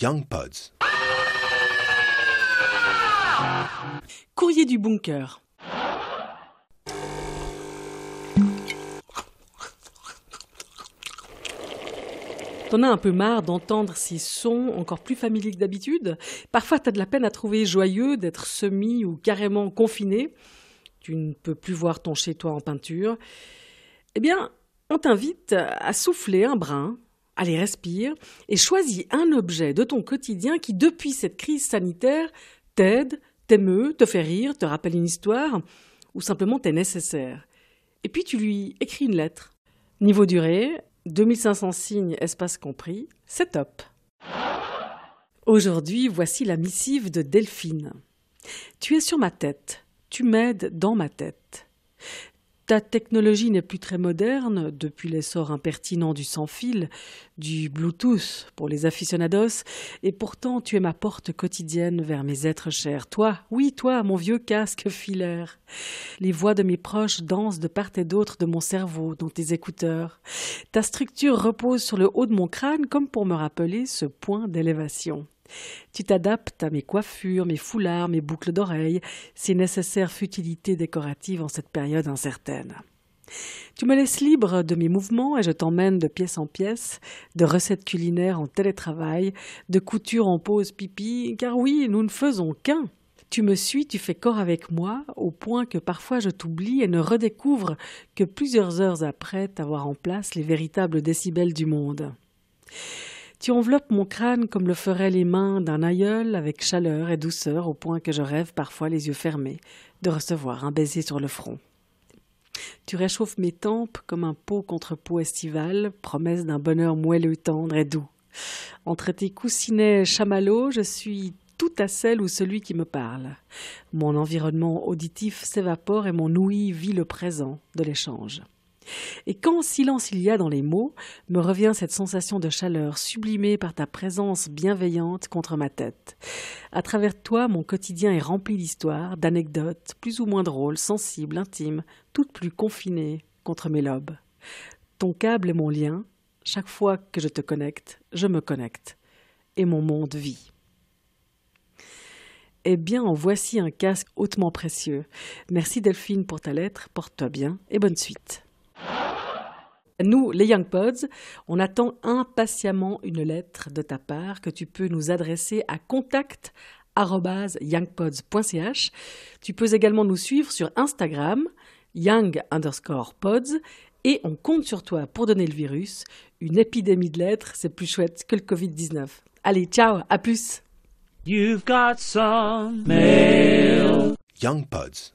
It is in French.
Young Pods. Courrier du bunker. T'en as un peu marre d'entendre ces sons encore plus familiers que d'habitude? Parfois, t'as de la peine à trouver joyeux d'être semi ou carrément confiné. Tu ne peux plus voir ton chez-toi en peinture. Eh bien, on t'invite à souffler un brin, allez respire et choisis un objet de ton quotidien qui, depuis cette crise sanitaire, t'aide, t'émeut, te fait rire, te rappelle une histoire ou simplement t'est nécessaire. Et puis tu lui écris une lettre. Niveau durée, 2500 signes, espace compris, c'est top. Aujourd'hui, voici la missive de Delphine. Tu es sur ma tête, tu m'aides dans ma tête. Ta technologie n'est plus très moderne depuis l'essor impertinent du sans-fil, du Bluetooth pour les aficionados, et pourtant tu es ma porte quotidienne vers mes êtres chers. Toi, oui, toi, mon vieux casque filaire. Les voix de mes proches dansent de part et d'autre de mon cerveau, dans tes écouteurs. Ta structure repose sur le haut de mon crâne comme pour me rappeler ce point d'élévation. Tu t'adaptes à mes coiffures, mes foulards, mes boucles d'oreilles, ces nécessaires futilités décoratives en cette période incertaine. Tu me laisses libre de mes mouvements et je t'emmène de pièce en pièce, de recettes culinaires en télétravail, de couture en pause pipi, car oui, nous ne faisons qu'un. Tu me suis, tu fais corps avec moi, au point que parfois je t'oublie et ne redécouvre que plusieurs heures après t'avoir en place les véritables décibels du monde. Tu enveloppes mon crâne comme le feraient les mains d'un aïeul avec chaleur et douceur au point que je rêve parfois les yeux fermés de recevoir un baiser sur le front. Tu réchauffes mes tempes comme un pot contre peau estival, promesse d'un bonheur moelleux, tendre et doux. Entre tes coussinets chamallows, je suis tout à celle ou celui qui me parle. Mon environnement auditif s'évapore et mon ouïe vit le présent de l'échange. Et quand silence il y a dans les mots, me revient cette sensation de chaleur sublimée par ta présence bienveillante contre ma tête. À travers toi, mon quotidien est rempli d'histoires, d'anecdotes, plus ou moins drôles, sensibles, intimes, toutes plus confinées contre mes lobes. Ton câble est mon lien. Chaque fois que je te connecte, je me connecte. Et mon monde vit. Eh bien, en voici un casque hautement précieux. Merci Delphine pour ta lettre, porte-toi bien et bonne suite. Nous, les Young Pods, on attend impatiemment une lettre de ta part que tu peux nous adresser à contact youngpods.ch. Tu peux également nous suivre sur Instagram, young underscore pods, et on compte sur toi pour donner le virus. Une épidémie de lettres, c'est plus chouette que le Covid-19. Allez, ciao, à plus You've got some mail. Young Pods.